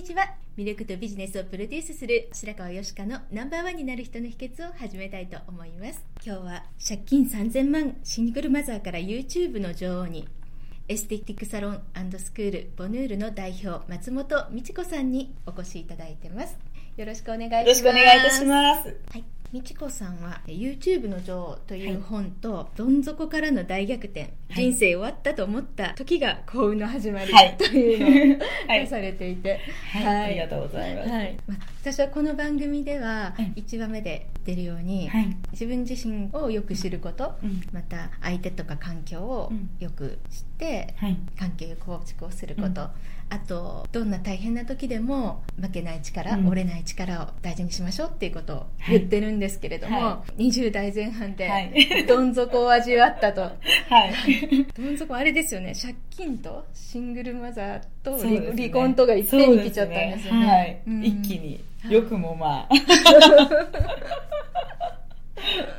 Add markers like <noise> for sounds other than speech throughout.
にちは。魅力とビジネスをプロデュースする白川よしかのナンバーワンになる人の秘訣を始めたいと思います。今日は借金3000万シングルマザーから YouTube の女王にエステティックサロンスクールボヌールの代表松本美智子さんにお越しいただいてます。よろしくお願いします。よろしくお願いいたします。はい。美智子さんは YouTube の女王という本と、どん底からの大逆転、はい。人生終わったと思った時が幸運の始まり、はい。というのをはい。出されていて、はい、ありがとうございます。はい。まあ、私はこの番組でははい。1話目で出るように、はい。自分自身をよく知ること、うん。また相手とか環境をうん。よく知って、はい、関係構築をすること、うんあとどんな大変な時でも負けない力、うん。折れない力を大事にしましょうっていうことを言ってるんですけれども、は20代前半ではい。どん底を味わったと。はい。どん底あれですよね。借金とシングルマザーと離,、ね。離婚とがいっぺんに来ちゃったんですよね。はい、うん。一気に、はいよくもまあ。<laughs>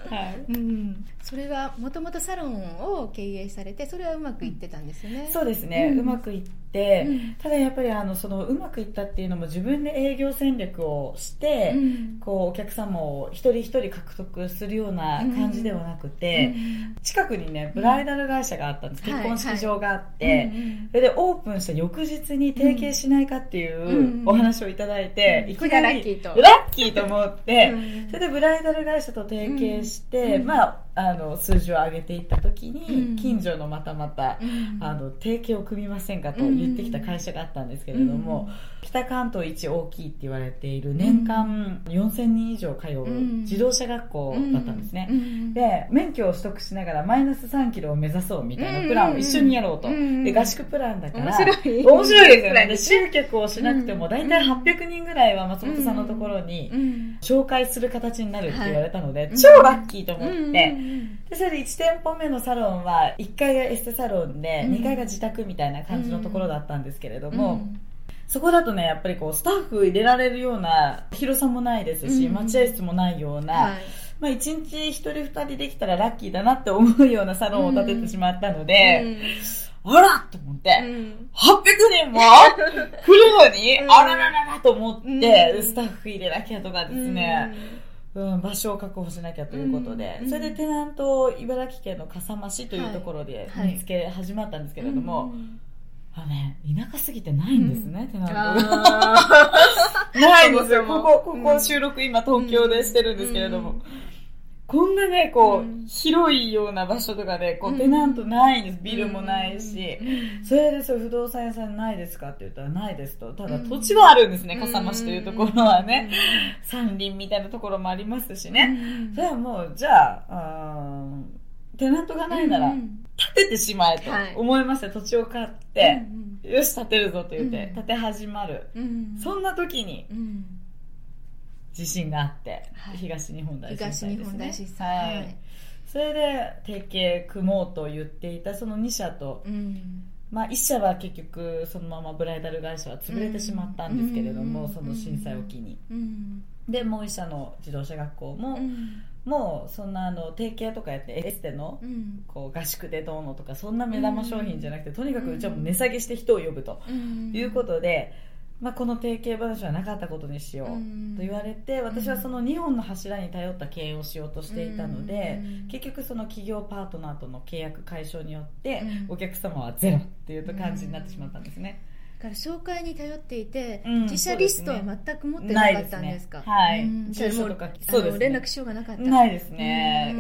はい。うん、それはもともとサロンを経営されてそれはうまくいってたんですよね、そうですね、ううんまくいって、うん。ただやっぱりあのそのうまくいったっていうのも自分で営業戦略をして、うん。こうお客様を一人一人獲得するような感じではなくて、近くにねブライダル会社があったんです、うん。結婚式場があって、それでオープンした翌日に提携しないかっていうお話をいただいて、うん。いきなりラッキーと。ラッキーと思って、うん。それでブライダル会社と提携して、うん。まあ、あの数字を上げていった時に、うん。近所のまたまた、うん。あの提携を組みませんかと言ってきた会社があったんですけれども、北関東一大きいって言われている年間4000人以上通う自動車学校だったんですね。うんで免許を取得しながらマイナス3キロを目指そうみたいなプランを一緒にやろうと、うんで合宿プランだから面白い。面白いですよね。で集客をしなくてもうん大体800人ぐらいは松本さんのところにうん。紹介する形になるって言われたので、はい。超ラッキーと思って、うんでそれで1店舗目のサロンは1階がエステサロンでうん2階が自宅みたいな感じのところだったんですけれども、うん。そこだとねやっぱりこうスタッフ入れられるような広さもないですし、うん待合室もないような、はい。まあ、1日1人2人できたらラッキーだなって思うようなサロンを建ててしまったので、あらと思って、うん。800人も来るのに、うん。あららららと思って、うん。スタッフ入れなきゃとかですね、うん。場所を確保しなきゃということで、うん。それでテナントを茨城県の笠間市というところではい。見つけ始まったんですけれども、うんあのね、田舎すぎてないんですね、テナントが。あないんですよ。ここ、ここうん収録今東京でしてるんですけれども。うんこんなね、こう、うん広いような場所とかで、こうテナントないんです。ビルもないし。うんそれで、そう、不動産屋さんないですかって言ったらないですと。ただ、うん土地はあるんですね、うん笠間市というところはね。山林みたいなところもありますしね。うんそれはもう、じゃあ、あーテナントがないならう、ん建ててしまえとはい。思いました。土地を買って、うんよし、建てるぞと言ってうん、建て始まる。うん。そんな時に、うん。地震があって、はい。東日本大震災です、ね、東日本大震災。ははい。い、それで提携組もうと言っていたその2社と、うん。まあ、1社は結局そのままブライダル会社は潰れてしまったんですけれども、うん。その震災を機に。うん。でもう1社の自動車学校も、うんもうそんなあの提携とかやってエステのうん。こう合宿でどうのとかそんな目玉商品じゃなくてとにかくうちはもう値下げして人を呼ぶとうん。いうことで、まあ、この定型話はなかったことにしようと言われて、私はその2本の柱に頼った経営をしようとしていたので、結局その企業パートナーとの契約解消によって、お客様はゼロっていう感じになってしまったんですね。から紹介に頼っていて、うん、自社リストは全く持ってなかったんですか、ね、はい、うん、住所とかそうです、ね、連絡しようがなかった。ないですね。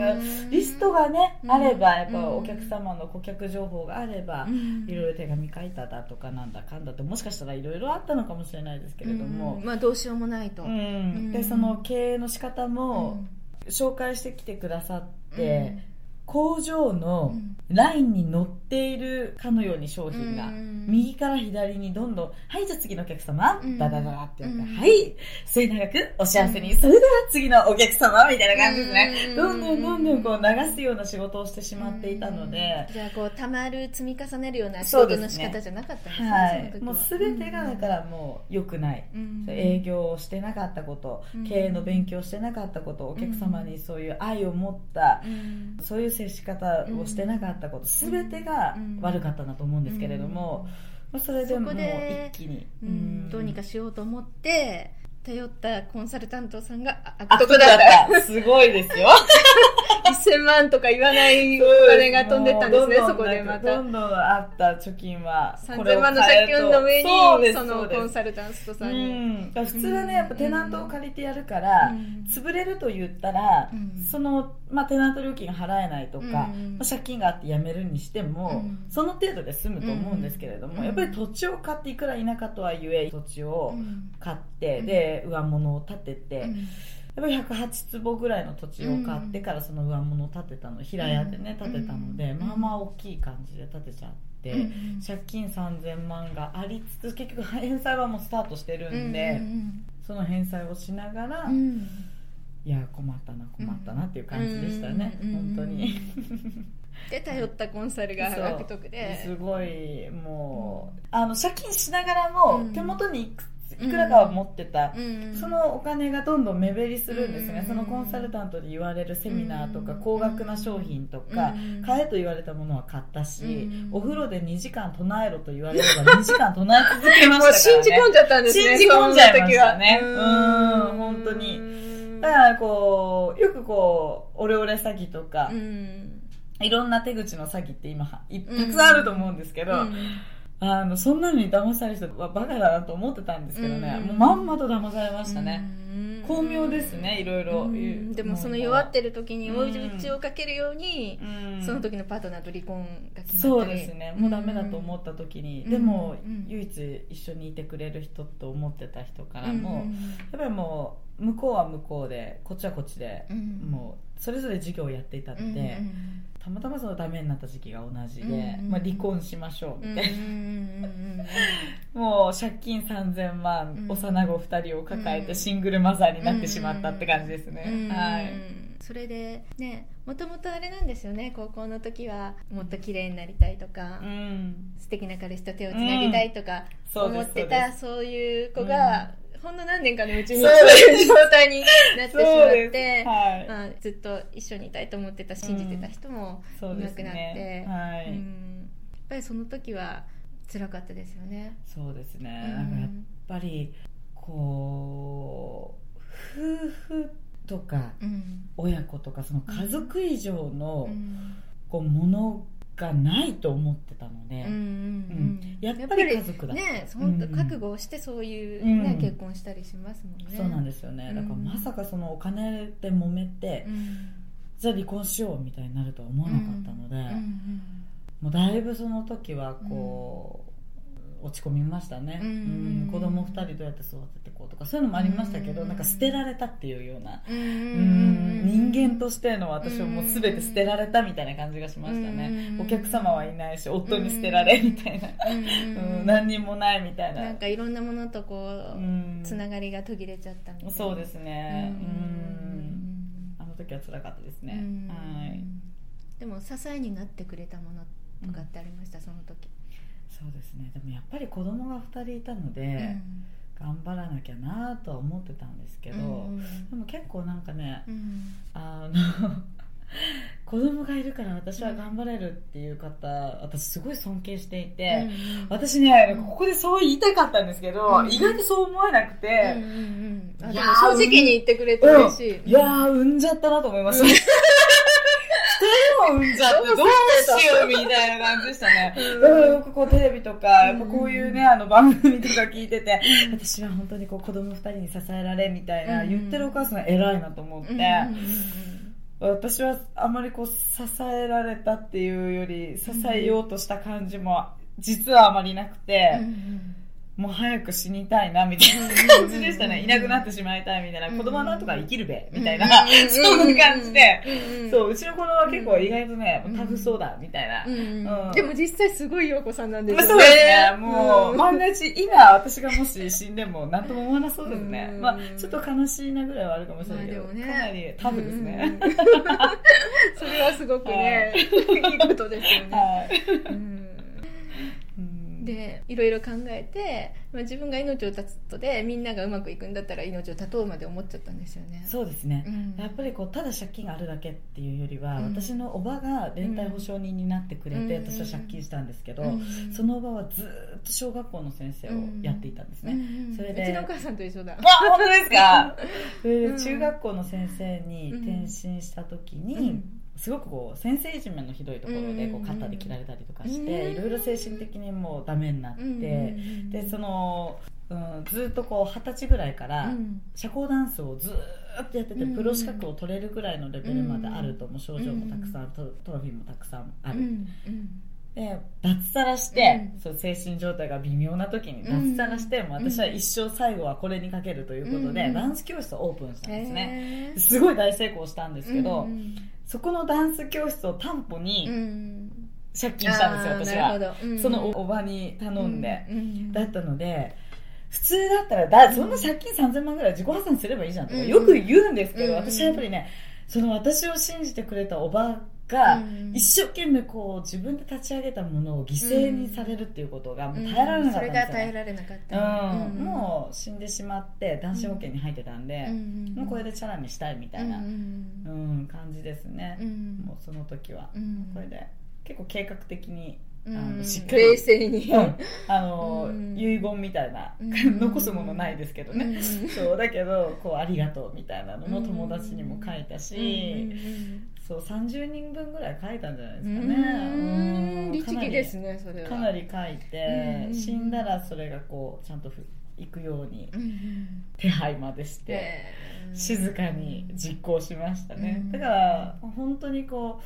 リストがねあればやっぱお客様の顧客情報があれば、いろいろ手紙書いただとかなんだかんだともしかしたらいろいろあったのかもしれないですけれども、まあどうしようもないと、でその経営の仕方も、紹介してきてくださって、工場のラインに乗っているかのように商品が、右から左にどんどん、はい、じゃあ次のお客様、ダダダダって言って、はい、末永くお幸せに、それでは次のお客様、みたいな感じですね。どんどんどんどんこう流すような仕事をしてしまっていたので。じゃあこう、たまる積み重ねるような仕事の仕方じゃなかったん。ですね。は。い。もうすべてがだからもう良くない。営業をしてなかったこと、経営の勉強してなかったこと、お客様にそういう愛を持った、そういう接し方をしてなかったこと、すべてが悪かったなと思うんですけれども、まあ、それでもう一気に、うん、どうにかしようと思って頼ったコンサルタントさんが悪徳だった。すごいですよ。<laughs> 1000万とか言わないお金が飛んでったんですね、そこでまた。どんどんあった貯金は。3000万の借金の上に、そのコンサルタントさんに。普通はね、やっぱテナントを借りてやるから、潰れると言ったら、その、まあ、テナント料金が払えないとか、まあ、借金があって辞めるにしても、その程度で済むと思うんですけれども、やっぱり土地を買っていくら田舎とはいえ、土地を買って、で、上物を建てて、やっぱり108坪ぐらいの土地を買ってからその上物を建てたの平屋でね建てたので、まあまあ大きい感じで建てちゃって、借金3000万がありつつ結局返済はもうスタートしてるんで、その返済をしながら、いや困ったな困ったなっていう感じでしたね、本当に。で頼ったコンサルが悪徳で。すごいもう、あの借金しながらも手元にいくいくらかは持ってた、そのお金がどんどん目減りするんですね、そのコンサルタントで言われるセミナーとか、高額な商品とか、買えと言われたものは買ったし、お風呂で2時間唱えろと言われれば <laughs> 2時間唱え続けましたから、ね、信じ込んじゃったんですね信じ込んじゃいましたね。うん本当にだからこうよくこうオレオレ詐欺とか、いろんな手口の詐欺って今たくさんあると思うんですけど、あの、そんなのに騙される人はバカだなと思ってたんですけどね、もうまんまと騙されましたね。巧妙ですね、いろいろ。でもその弱ってる時に追い打ちをかけるように、その時のパートナーと離婚が決まったそうですね、もうダメだと思った時に、でも、唯一一緒にいてくれる人と思ってた人からも、やっぱりもう、向こうは向こうで、こっちはこっちで、もう、それぞれ授業をやっていたので、たまたまそのダメになった時期が同じで、まあ、離婚しましょうみたいな、もう借金3000万、幼子2人を抱えてシングルマザーになってしまったって感じですね、はい。それでねもともとあれなんですよね高校の時はもっと綺麗になりたいとか、うん、素敵な彼氏と手をつなぎたいとか思ってた、うん、そういう子が、ほんの何年かのうちにそういう状態になってしまって、はい。まあ、ずっと一緒にいたいと思ってた信じてた人もいなくなって、うんねはい、うん、やっぱりその時は辛かったですよね。そうですね、うん、やっぱりこう夫婦とか親子とかその家族以上のこうものがないと思ってたので、うんうん、やっぱり家族だ。ね本当覚悟をしてそういうね、うん、結婚したりしますもんね。そうなんですよね。だからまさかそのお金で揉めて、うん、じゃあ離婚しようみたいになるとは思わなかったので、もうだいぶその時はこう、落ち込みましたね、うん、子供2人どうやって育ててこうとかそういうのもありましたけど、なんか捨てられたっていうような、うん人間としての私はもう全て捨てられたみたいな感じがしましたね、お客様はいないし夫に捨てられみたいな、うん。<laughs> 何人もないみたいな。なんかいろんなものとこう、つながりが途切れちゃったみたいな。そうですね。うん。あの時は辛かったですね、はい。でも支えになってくれたものとかってありました、その時そうですね。でもやっぱり子供が2人いたので、うん、頑張らなきゃなとは思ってたんですけど、うん、でも結構なんかね、うん、あの <laughs> 子供がいるから私は頑張れるっていう方、私すごい尊敬していて、うん、私ね、ここでそう言いたかったんですけど、うん、意外とそう思わなくて、うんうんうん、いや正直に言ってくれて嬉しい。いやー、産んじゃったなと思いました。人も産んじゃってどうしようみたいな感じでしたね。よくこうテレビとか、やっぱこういうね、あの番組とか聞いてて、<laughs> 私は本当にこう子供二人に支えられみたいな言ってるお母さん偉いなと思って、私はあまりこう支えられたっていうより支えようとした感じも実はあまりなくて、もう早く死にたいなみたいな感じでしたね。いなくなってしまいたいみたいな。子供はなんとか生きるべみたいな、そんな感じで。そう、うちの子供は結構意外とね、タフそうだみたいな。でも実際すごい陽子さんなんですよね。そうですね。もう、万が一、今私がもし死んでも何とも思わなそうですね。まあちょっと悲しいなぐらいはあるかもしれないけど、かなりタフですね。<laughs> それはすごくね、いいことですよね。はいでいろいろ考えて、まあ、自分が命を絶つとでみんながうまくいくんだったら命を絶とうまで思っちゃったんですよね。そうですね、うん、やっぱりこうただ借金があるだけっていうよりは、うん、私のおばが連帯保証人になってくれて、うん、私は借金したんですけど、そのおばはずっと小学校の先生をやっていたんですね、それでうちのお母さんと一緒だ。あ本当ですか？<laughs> 中学校の先生に転身した時に、すごくこう先生いじめのひどいところでこう肩で切られたりとかしていろいろ精神的にもうダメになってでそのうん、ずっとこう二十歳ぐらいから社交ダンスをずっとやってて、プロ資格を取れるぐらいのレベルまであると、もう症状もたくさん、トロフィーもたくさんある、で脱サラして、そう精神状態が微妙な時に脱サラして、も私は一生最後はこれにかけるということで、ダンス教室をオープンしたんですね、すごい大成功したんですけど、そこのダンス教室を担保に、借金したんですよ、私は。そのおばに頼んで。だったので、普通だったら、だそんな借金3000万ぐらい自己破産すればいいじゃんとか、よく言うんですけど、私はやっぱりね、その私を信じてくれたおばが、一生懸命こう自分で立ち上げたものを犠牲にされるっていうことがもう耐えられなかったんですよ、それが耐えられなかった、うん。もう死んでしまって男子保険に入ってたんで、もうこれでチャラにしたいみたいな、うん感じですね、もうその時は、これで結構計画的にあのしっかり。冷静に、あの遺言みたいな、残すものないですけどね、そうだけどこうありがとうみたいなのも友達にも書いたし、そう30人分ぐらい書いたんじゃないですかね。律儀ですねそれは。かなり書いて、死んだらそれがこうちゃんと行くように手配までして、静かに実行しましたね、だから本当にこう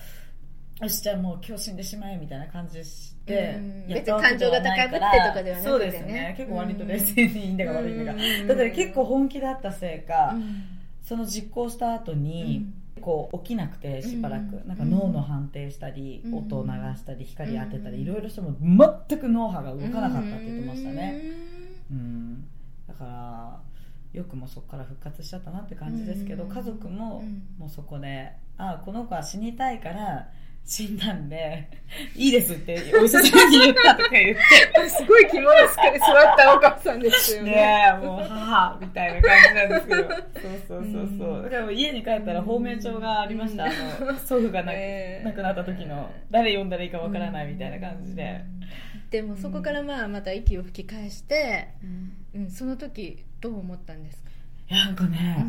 よしじゃあもう今日死んでしまえみたいな感じして、別に感情が高ぶってとかではなくて、ね、そうですね。結構割と冷静にいいんだか悪いん。だか、だから結構本気だったせいか、その実行した後に、こう起きなくてしばらく、なんか脳の判定したり、音を流したり光当てたり、いろいろしても全く脳波が動かなかったって言ってましたね、うん。だからよくもそこから復活しちゃったなって感じですけど、家族ももうそこでああこの子は死にたいから死んだんで、いいですってお医者さんに言ったとか言って。すごい着物つけて座ったお母さんですよね。ねえ、もう母みたいな感じなんですけど。そうそうそうそう。だから家に帰ったら芳名帳がありました。あの、祖父が亡くなった時の、誰読んだらいいかわからないみたいな感じで。でもそこからまあまた息を吹き返して、うん、その時どう思ったんですか？いや、なんかね、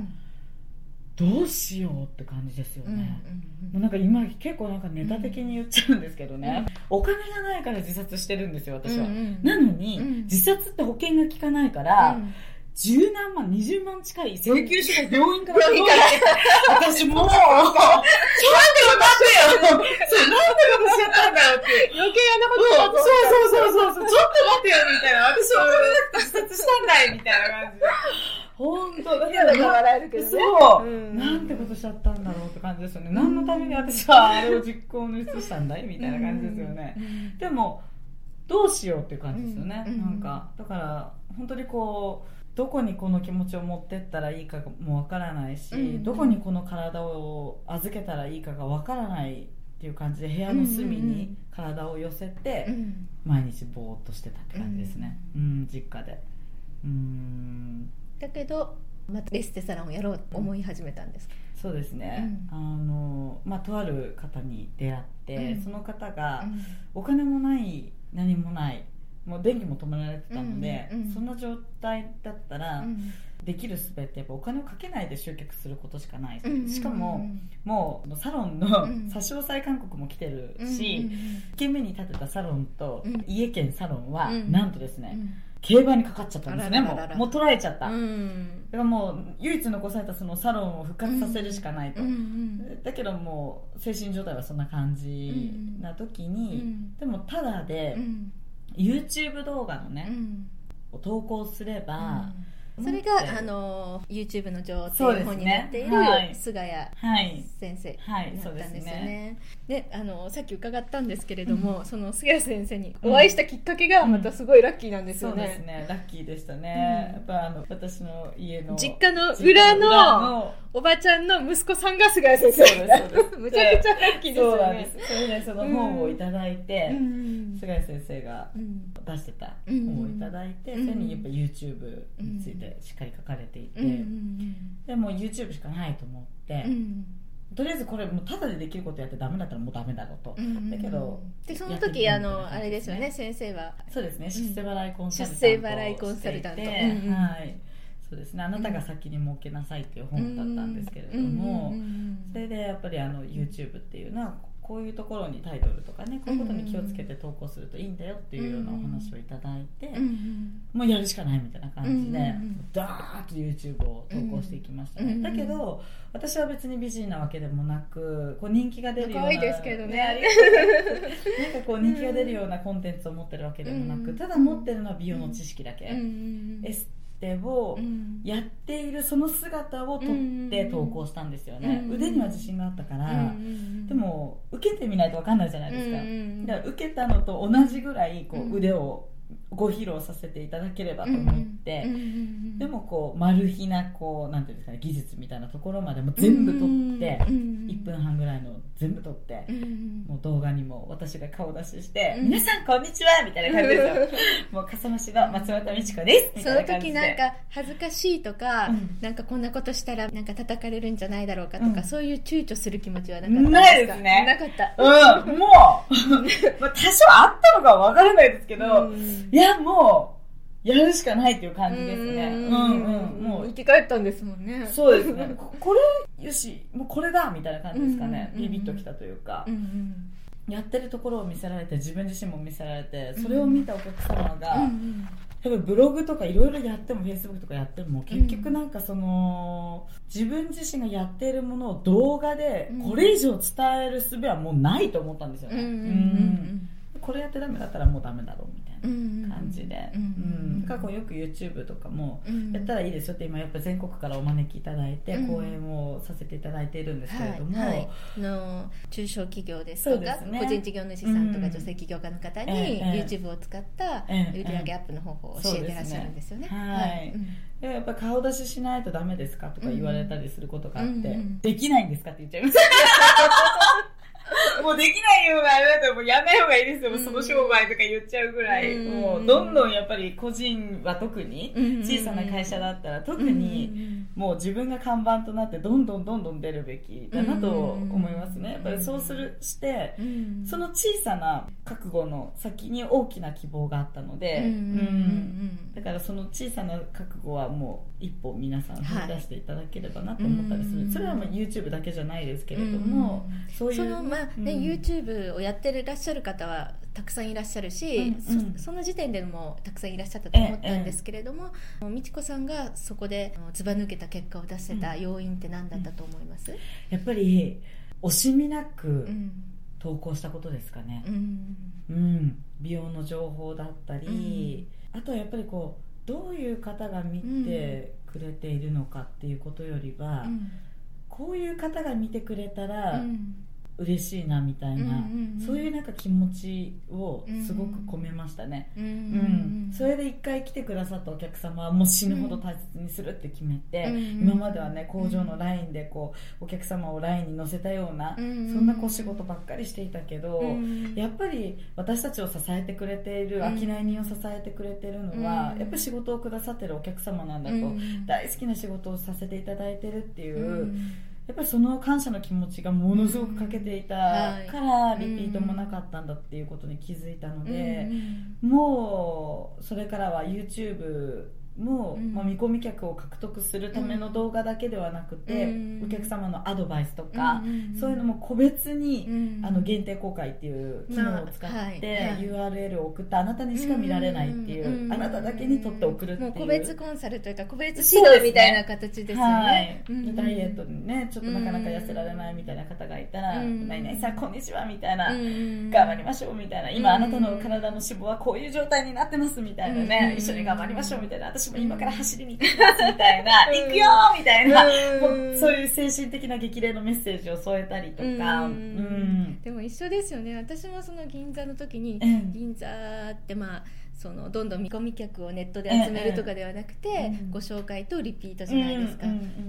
どうしようって感じですよね、もうなんか今結構なんかネタ的に言っちゃうんですけどね、お金がないから自殺してるんですよ私は、なのに、自殺って保険が効かないから、十何万、二十万近い請求書が病院から届いて、私もう、ちょっと待ってよそう、なんで私やったんだよって。余計なことそうそうそうそう、ちょっと待ってよみたいな。私お金なくて自殺したんだいみたいな感じで。本当だから笑えるけどね。そう、うん、なんてことしちゃったんだろうって感じですよね。何のために私はあれを実行の移したんだい？みたいな感じですよね。でも、どうしようっていう感じですよね。なんか、だから、本当にこう、どこにこの気持ちを持ってったらいいかもわからないし、うん。どこにこの体を預けたらいいかがわからないっていう感じで部屋の隅に体を寄せて、毎日ぼーっとしてたって感じですね、うん、うん、実家で。うん。だけどまたエステサロンをやろうと思い始めたんですか、そうですね、あのまあ、とある方に出会って、その方がお金もない何もないもう電気も止められてたので、うんうんそんな状態だったら、できるすべてやっぱお金をかけないで集客することしかない、しかももうサロンのうん差し押さえ勧告も来てるし、うん1軒目に建てたサロンとうん。家兼サロンは、うん。なんとですね、うん競馬にかかっちゃったんですねもう。もう取られちゃった、だうん。からもう唯一残されたそのサロンを復活させるしかないと、うんうんだけどもう精神状態はそんな感じな時に、うんでもただでうん。YouTube 動画のね、うん。を投稿すれば、それがあの YouTube の女王っていう本になっていはい。る菅谷はい。先生はい。だったんですよね。であのさっき伺ったんですけれども、その菅谷先生にお会いしたきっかけがまたすごいラッキーなんですよそうですね。ねラッキーでしたね、うん。やっぱあの私の家の実家の裏のおばちゃんの息子さんが菅谷先生。そうですそうです。<laughs> むちゃくちゃラッキーですそうなんよねです。それでその本をいただいて、うん菅井先生がうん。出してたうん本をいただいて、うんそれにやっぱ YouTube についてしっかり書かれていて、でもう YouTube しかないと思って、うん。とりあえずこれもうただでできることやってダメだったらもうダメだろうと、うんだけどでその時あのあれですよね先生は。そうですね出世払いコンサルタント出世払いコンサルタント。はいそうですね。あなたが先に儲けなさいっていう本だったんですけれども、それでやっぱりあの YouTube っていうのはこういうところにタイトルとかねこういうことに気をつけて投稿するといいんだよっていうようなお話をいただいて、もうやるしかないみたいな感じで、ダーッと YouTube を投稿していきました。ね、だけど私は別に美人なわけでもなくこう人気が出るような可愛いですけどね。なんかこう人気が出るようなコンテンツを持ってるわけでもなく、うんただ持ってるのは美容の知識だけ、エステをうん。やっているその姿を撮って投稿したんですよね、うん腕には自信があったから、うんうんでも受けてみないと分かんないじゃないですか、うんうんだから受けたのと同じぐらいこうん。う腕をご披露させていただければと思って、うんうんでもこうマル秘なこうなんていうんですかね技術みたいなところまでも全部撮って、うん1分半ぐらいの全部撮ってう、んもう動画にも私が顔出しして「うん皆さんこんにちは!」みたいな感じですよもう笠間市の松本美智子ですその時なんか恥ずかしいとか、うんなんかこんなことしたらなんか叩かれるんじゃないだろうかとか、うんそういう躊躇する気持ちはなかったないですねなかったうん、もう、まあ、多少あったのかはわからないですけど、うんいや、もう、やるしかないっていう感じですね。ううんんうん。もう、生き返ったんですもんねそうですね。<laughs> ここれ、よし、もうこれだみたいな感じですかね。ビビッときたというかう。んやってるところを見せられて、自分自身も見せられて、それを見たお客様が、多分ブログとかいろいろやっても、フェイスブックとかやっても、結局なんかその、自分自身がやっているものを動画でうん、これ以上伝える術はもうないと思ったんですよね。これやってダメだったらもうダメだろうみたいな。感じで、過去よく YouTube とかもうん。やったらいいですよって今やっぱ全国からお招きいただいてうん。講演をさせていただいているんですけれども、はい。はい、あの中小企業ですとかね。個人事業主さんとうん。か女性起業家の方に、ええ YouTube を使ったええ。売り上げアップの方法を教えてらっしゃるんですよね。はい。やっぱ顔出ししないとダメですかとか言われたりすることがあって、うんうん。できないんですかって言っちゃいますもうできないようなあれだったらもうやんない方がいいですよ、うん。その商売とか言っちゃうぐらい、うん。もうどんどんやっぱり個人は特にうん小さな会社だったら特に、もう自分が看板となってどんどんどんどん出るべきだなと思いますね。やっぱりそうするして、その小さな覚悟の先に大きな希望があったので、うんだからその小さな覚悟はもう一歩皆さん踏み出していただければなと思ったりする、うんそれはまあ YouTube だけじゃないですけれども、そういうそのまあね、うん YouTube をやってらっしゃる方はたくさんいらっしゃるし、うんうん。そその時点でもたくさんいらっしゃったと思ったんですけれども、美智子さんがそこでずば抜けた結果を出せた要因って何だったと思います、やっぱり惜しみなうくん。投稿したことですかね。うん。うん、美容の情報だったり、あとはやっぱりこうどういう方が見てくれているのかっていうことよりは、うん。こういう方が見てくれたらうん嬉しいなみたいな、うんうんうん。そういうなんか気持ちをすごく込めましたね。うん。ううんんそれで一回来てくださったお客様はもう死ぬほど大切にするって決めて、うん今まではね工場のラインでこうお客様をラインに乗せたような、うんそんなこう仕事ばっかりしていたけど、うんやっぱり私たちを支えてくれているうん商い人を支えてくれているのは、うんやっぱり仕事をくださってるお客様なんだと、うん。大好きな仕事をさせていただいてるっていう、うんやっぱりその感謝の気持ちがものすごくかけていたからリピートもなかったんだっていうことに気づいたので、もうそれからは YouTube も、うん、まあ、見込み客を獲得するための動画だけではなくて、うん、お客様のアドバイスとか、うん、そういうのも個別に、あの限定公開っていう機能を使って、URL を送ったあなたにしか見られないっていう、あなただけにとって送るっていう。個別コンサルというか個別指導みたいな形ですよね、はい。ダイエットにねちょっとなかなか痩せられないみたいな方がいたら「何々さんこんにちは」みたいな、頑張りましょう」みたいな「今あなたの体の脂肪はこういう状態になってます」みたいなね、一緒に頑張りましょうみたいな。私私も今から走りに行きますみたいな、行くよみたいな、もうそういう精神的な激励のメッセージを添えたりとか、でも一緒ですよね。私もその銀座の時に、銀座ってまあそのどんどん見込み客をネットで集めるとかではなくて、ええ、ご紹介とリピートじゃないですか、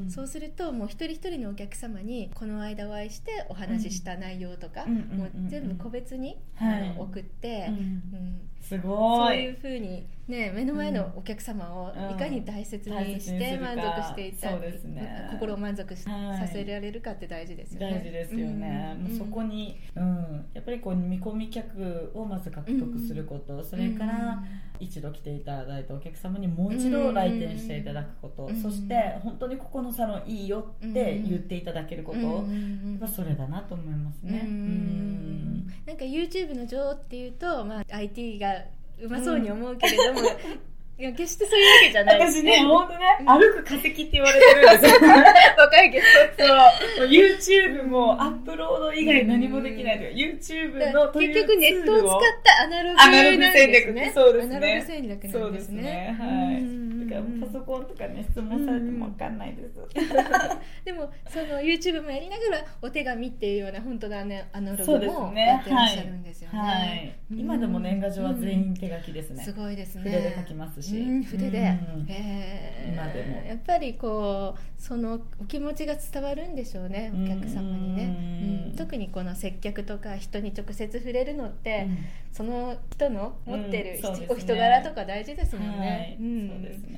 そうするともう一人一人のお客様にこの間お会いしてお話しした内容とか、もう全部個別に、あの送って、うんすごい。そういうふうに、ね、目の前のお客様をいかに大切にして満足していたり、うんね、心を満足させられるかって大事ですよね。大事ですよね、もうそこに、うん、やっぱりこう見込み客をまず獲得すること、それから、一度来ていただいたお客様にもう一度来店していただくこと、そして本当にここのサロンいいよって言っていただけること、やっぱそれだなと思いますね。うんなんか YouTube の女王っていうと、まあ、IT がうまそうに思うけれども、<laughs> いや、決してそういうわけじゃない。私ね、ほんとね、歩く化石って言われてるんですよ。若いけど。そう。YouTube もアップロード以外何もできないとか、YouTube の結局ネットを使ったアナログなんですね。そうですね。アナログ戦略なんですね。はい。だからパソコンとかね、質問されてもわかんないです。でも、その YouTube もやりながら、お手紙っていうような本当だね、アナログもやってらっしゃるんですよね。はい。今でも年賀状は全員手書きですね。すごいですね。筆で書きますし。筆で、うん、えー、今でも。やっぱりこうそのお気持ちが伝わるんでしょうねお客様にね、うん、特にこの接客とか人に直接触れるのって、その人の持ってる、お人柄とか大事ですもんね、そうですね、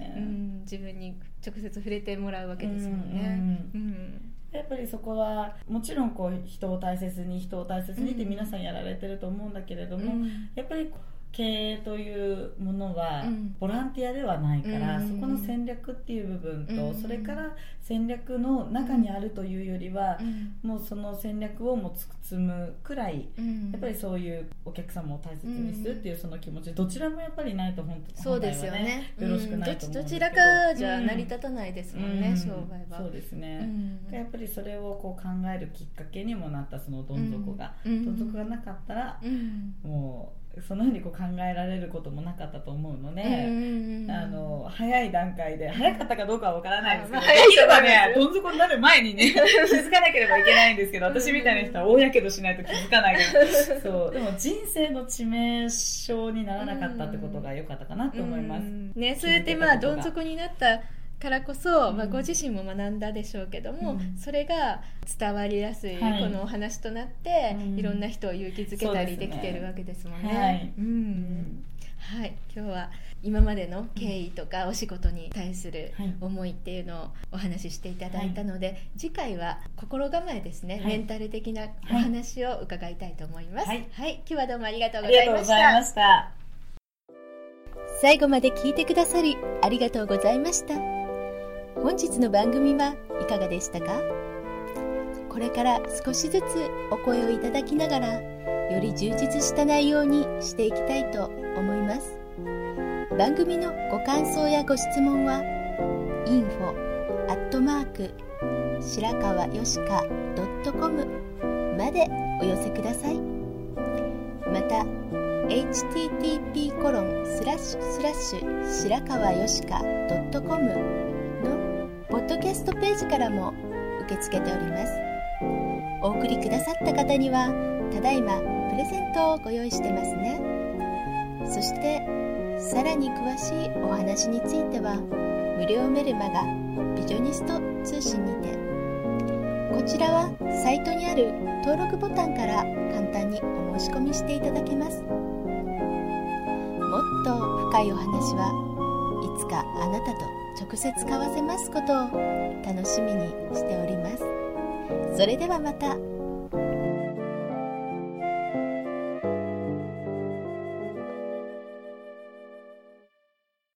自分に直接触れてもらうわけですもんね、うん。やっぱりそこはもちろんこう人を大切に人を大切にって皆さんやられてると思うんだけれども、やっぱり経営というものはボランティアではないから、うん、そこの戦略っていう部分と、うん、それから戦略の中にあるというよりは、うん、もうその戦略をも包むくらい、やっぱりそういうお客様を大切にするっていうその気持ちどちらもやっぱりないと本当そうですよね。よろしくないとど。ちらかじゃ成り立たないですもんね、商売は。そうですね、やっぱりそれをこう考えるきっかけにもなったそのどん底が、どん底がなかったら、もうそのようにこう考えられることもなかったと思うので、あの早い段階で早かったかどうかは分からないですけど、できればね。どん底になる前にね <laughs> 気づかなければいけないんですけど私みたいな人は大やけどしないと気づかないから。<laughs> そう。でも人生の致命傷にならなかったってことが良かったかなと思います。ね、そうやってまあどん底になったからこそ、まあ、ご自身も学んだでしょうけども、うん、それが伝わりやすいこのお話となって、はい、いろんな人を勇気づけたりできてるわけですもんね。はい、うん。はい、今日は今までの経緯とかお仕事に対する思いっていうのをお話ししていただいたので、はい、次回は心構えですね、はい、メンタル的なお話を伺いたいと思います、はい、はい、今日はどうもありがとうございました。最後まで聞いてくださりありがとうございました本日の番組はいかがでしたか？これから少しずつお声をいただきながらより充実した内容にしていきたいと思います。番組のご感想やご質問は info アットマーク白川よしか .com までお寄せください。また http コロンスラッシュスラッシュ白川よしか .com ポッドキャストページからも受け付けております。お送りくださった方にはただいまプレゼントをご用意してますね。そしてさらに詳しいお話については無料メルマガビジョニスト通信にてこちらはサイトにある登録ボタンから簡単にお申し込みしていただけます。もっと深いお話はいつかあなたと直接交わせますことを楽しみにしておりますそれではまた。